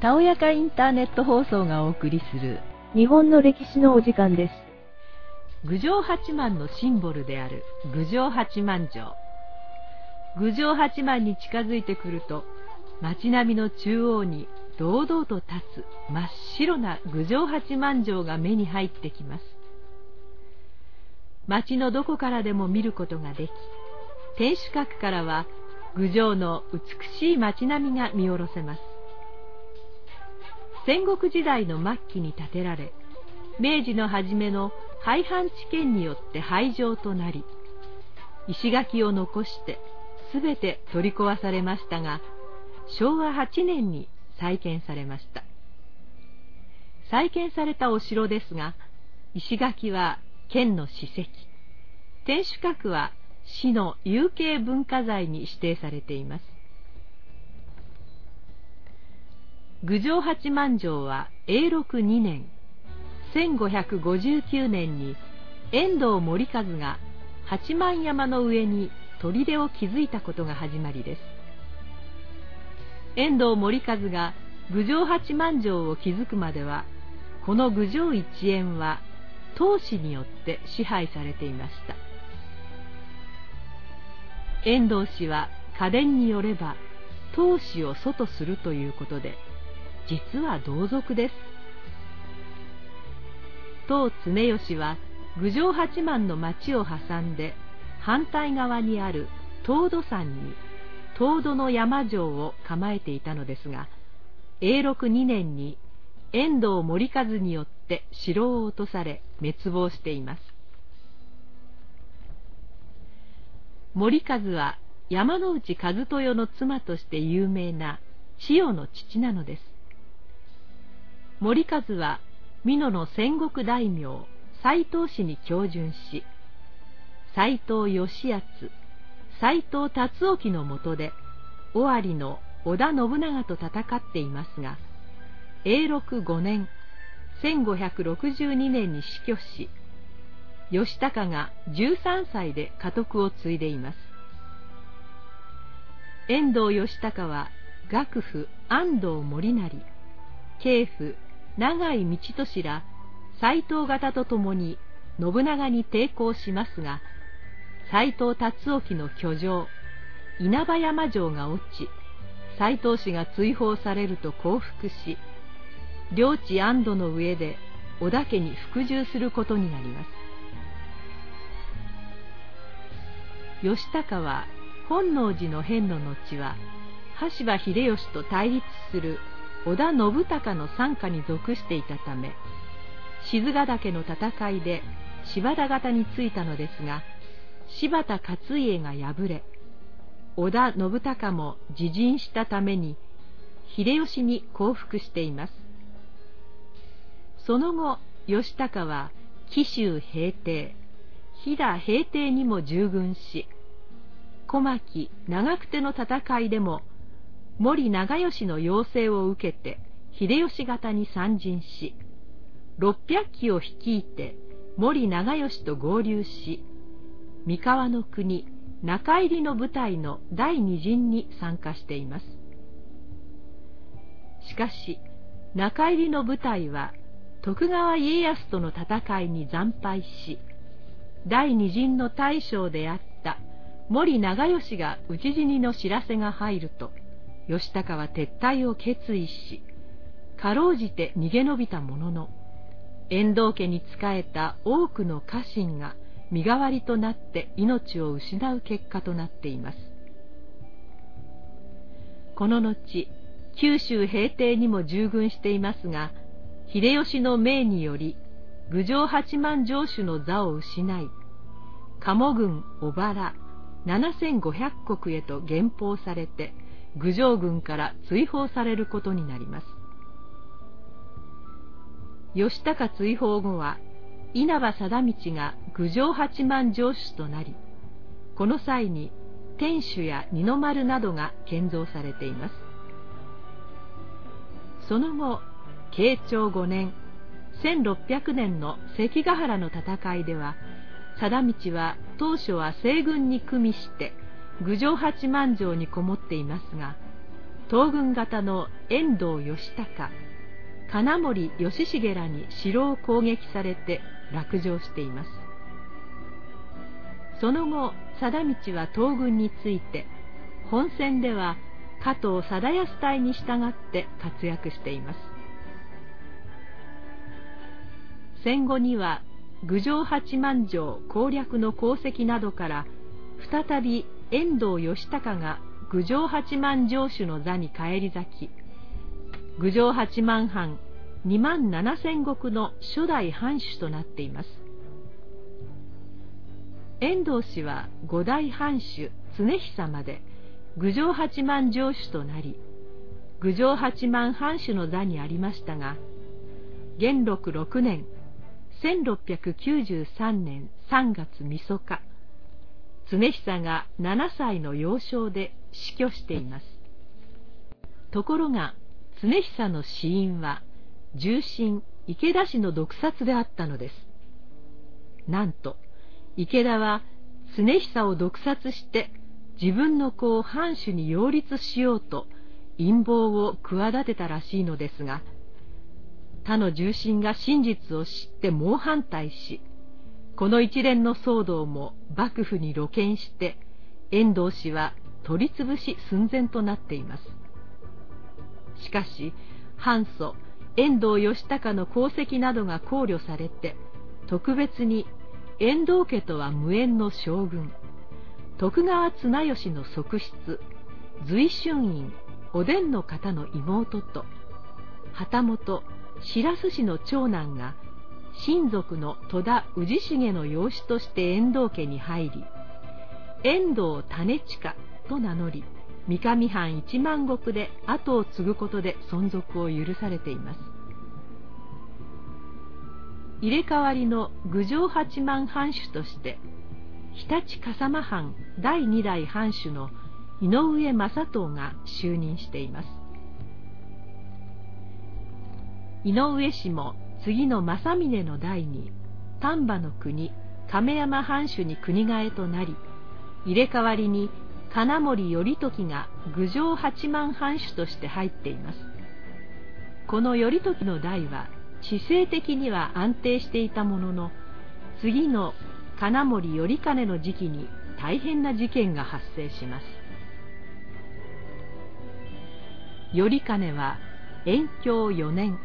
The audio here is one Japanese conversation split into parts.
たおやかインターネット放送がお送りする日本の歴史のお時間です。郡上八幡のシンボルである郡上八幡城郡上八幡に近づいてくると街並みの中央に堂々と立つ真っ白な郡上八幡城が目に入ってきます街のどこからでも見ることができ天守閣からは郡上の美しい街並みが見下ろせます。戦国時代の末期に建てられ明治の初めの廃藩置県によって廃城となり石垣を残して全て取り壊されましたが昭和8年に再建されました。再建されたお城ですが石垣は県の史跡。天守閣は市の有形文化財に指定されています。郡上八幡城は永禄2年1559年に遠藤盛和が八幡山の上に砦を築いたことが始まりです。遠藤盛和が郡上八幡城を築くまではこの郡上一円は当氏によって支配されていました。遠藤氏は家電によれば当氏を祖とするということで実は同族です。当常吉は郡上八幡の町を挟んで反対側にある東土山に東土の山城を構えていたのですが永禄2年に遠藤盛和によって城を落とされ滅亡しています。盛和は山内和豊の妻として有名な千代の父なのです。森和は美濃の戦国大名斎藤氏に恭順し斎藤義康斎藤達興のもとで尾張の織田信長と戦っていますが永禄5年1562年に死去し義高が13歳で家督を継いでいます。遠藤義高は楽府安藤森成慶府長井道俊ら斎藤方と共に信長に抵抗しますが斎藤達興の居城稲葉山城が落ち斎藤氏が追放されると降伏し領地安堵の上で織田家に服従することになります。義高は本能寺の変の後は羽柴秀吉と対立する織田信孝の傘下に属していたため静ヶ岳の戦いで柴田方についたのですが柴田勝家が敗れ織田信孝も自陣したために秀吉に降伏しています。その後義高は紀州平定飛騨平定にも従軍し小牧長久手の戦いでも森長吉の要請を受けて秀吉方に参陣し600騎を率いて森長吉と合流し三河の国中入りの部隊の第二陣に参加しています。しかし中入りの部隊は徳川家康との戦いに惨敗し第二陣の大将であった森長吉が討ち死にの知らせが入ると義高は撤退を決意しかろうじて逃げ延びたものの遠藤家に仕えた多くの家臣が身代わりとなって命を失う結果となっています。この後九州平定にも従軍していますが秀吉の命により郡上八幡城主の座を失い鴨郡小原7500石へと減封されて郡上軍から追放されることになります。義高追放後は稲葉貞道が郡上八幡城主となりこの際に天守や二の丸などが建造されています。その後慶長5年1600年の関ヶ原の戦いでは貞道は当初は西軍に組みして郡上八幡城にこもっていますが東軍型の遠藤義孝金森義重らに城を攻撃されて落城しています。その後貞道は東軍について本戦では加藤貞康隊に従って活躍しています。戦後には郡上八幡城攻略の功績などから再び遠藤義孝が郡上八幡城主の座に返り咲き郡上八幡藩2万7千石の初代藩主となっています。遠藤氏は五代藩主常久まで郡上八幡城主となり郡上八幡藩主の座にありましたが元禄6年1693年3月みそか常久が7歳の幼少で死去しています。ところが常久の死因は重臣池田氏の毒殺であったのです。なんと池田は常久を毒殺して自分の子を藩主に擁立しようと陰謀を企てたらしいのですが他の重臣が真実を知って猛反対しこの一連の騒動も幕府に露見して遠藤氏は取り潰し寸前となっています。しかし藩祖遠藤義孝の功績などが考慮されて特別に遠藤家とは無縁の将軍徳川綱吉の側室随春院おでんの方の妹と旗本白洲氏の長男が親族の戸田氏重の養子として遠藤家に入り遠藤種親と名乗り三上藩一万石で後を継ぐことで存続を許されています。入れ替わりの郡上八幡藩主として日立笠間藩第二代藩主の井上正藤が就任しています。井上氏も次の正峰の代に丹波の国亀山藩主に国替えとなり入れ替わりに金森頼時が郡上八幡藩主として入っています。この頼時の代は地政的には安定していたものの次の金森頼兼の時期に大変な事件が発生します。頼兼は延享4年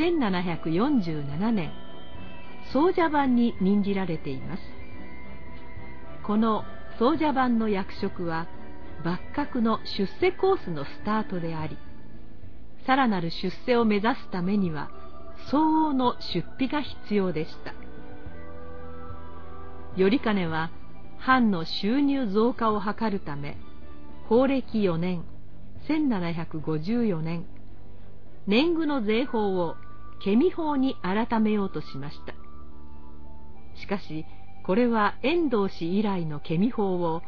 1747年総社番に任じられています。この総社番の役職は幕閣の出世コースのスタートでありさらなる出世を目指すためには相応の出費が必要でした。頼兼は藩の収入増加を図るため法暦4年1754年年貢の税法をケミ法に改めようとしました。しかしこれは遠藤氏以来のケミ法を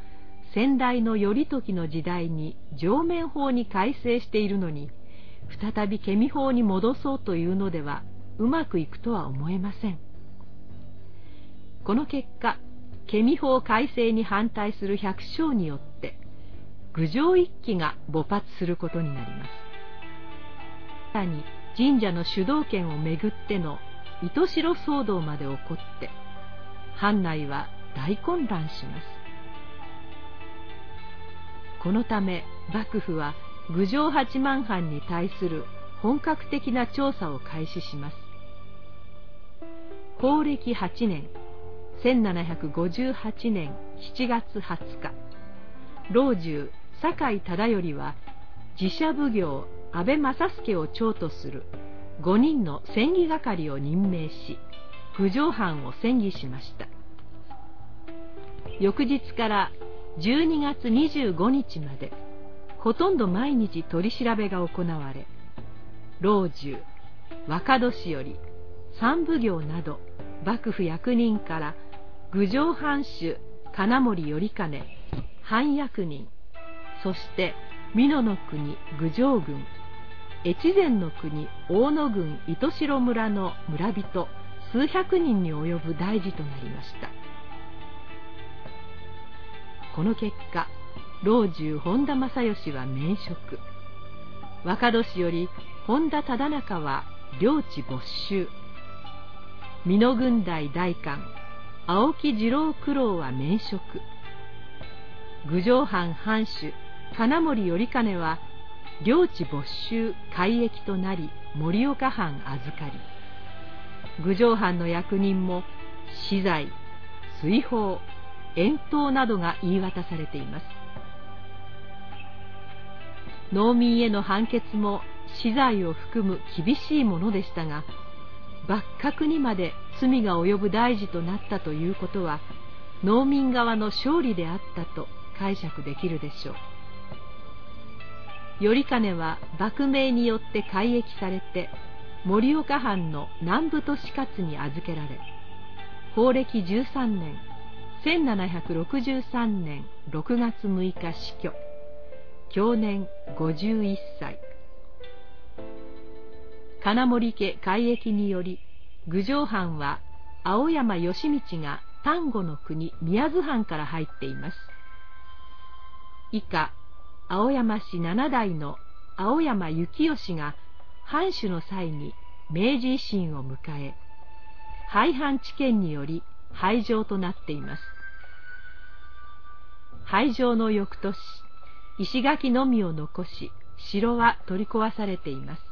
先代の頼時の時代に上面法に改正しているのに再びケミ法に戻そうというのではうまくいくとは思えません。この結果ケミ法改正に反対する百姓によって郡上一揆が勃発することになります。さらに神社の主導権をめぐっての糸代騒動まで起こって藩内は大混乱します。このため幕府は郡上八幡藩に対する本格的な調査を開始します。公暦8年1758年7月20日老中酒井忠頼は自社奉行安倍正助を長とする5人の戦議係を任命し郡上藩を戦議しました。翌日から12月25日までほとんど毎日取り調べが行われ老中若年寄三奉行など幕府役人から郡上藩主金森頼兼藩役人そして美濃の国郡上郡越前の国大野郡糸代村の村人数百人に及ぶ大事となりました。この結果老中本田正義は免職。若年より本田忠中は領地没収。美濃軍大大官青木次郎九郎は免職。郡上藩藩主金森頼兼は領地没収改易となり盛岡藩預かり。郡上藩の役人も死罪追放遠投などが言い渡されています。農民への判決も死罪を含む厳しいものでしたが幕閣にまで罪が及ぶ大事となったということは農民側の勝利であったと解釈できるでしょう頼兼は幕命によって改易されて盛岡藩の南部都市勝に預けられ法暦13年1763年6月6日死去享年51歳金森家改易により郡上藩は青山義道が丹後の国宮津藩から入っています以下青山市七代の青山幸義が藩主の際に明治維新を迎え廃藩置県により廃城となっています。廃城の翌年石垣のみを残し城は取り壊されています。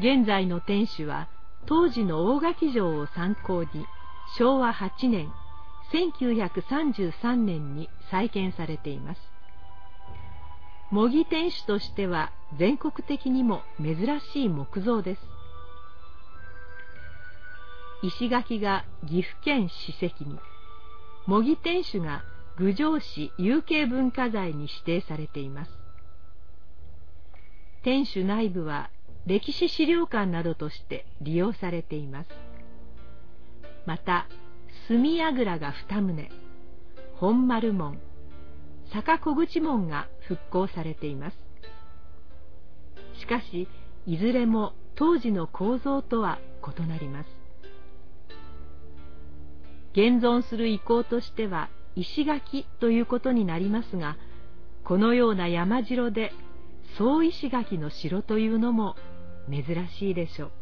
現在の天守は当時の大垣城を参考に昭和8年1933年に再建されています。模擬天守としては全国的にも珍しい木造です。石垣が岐阜県史跡に。模擬天守が郡上市有形文化財に指定されています。天守内部は歴史資料館などとして利用されています。また墨櫓が2棟。本丸門。坂小口門が復興されています。しかしいずれも当時の構造とは異なります。現存する意向としては石垣ということになりますがこのような山城で総石垣の城というのも珍しいでしょう。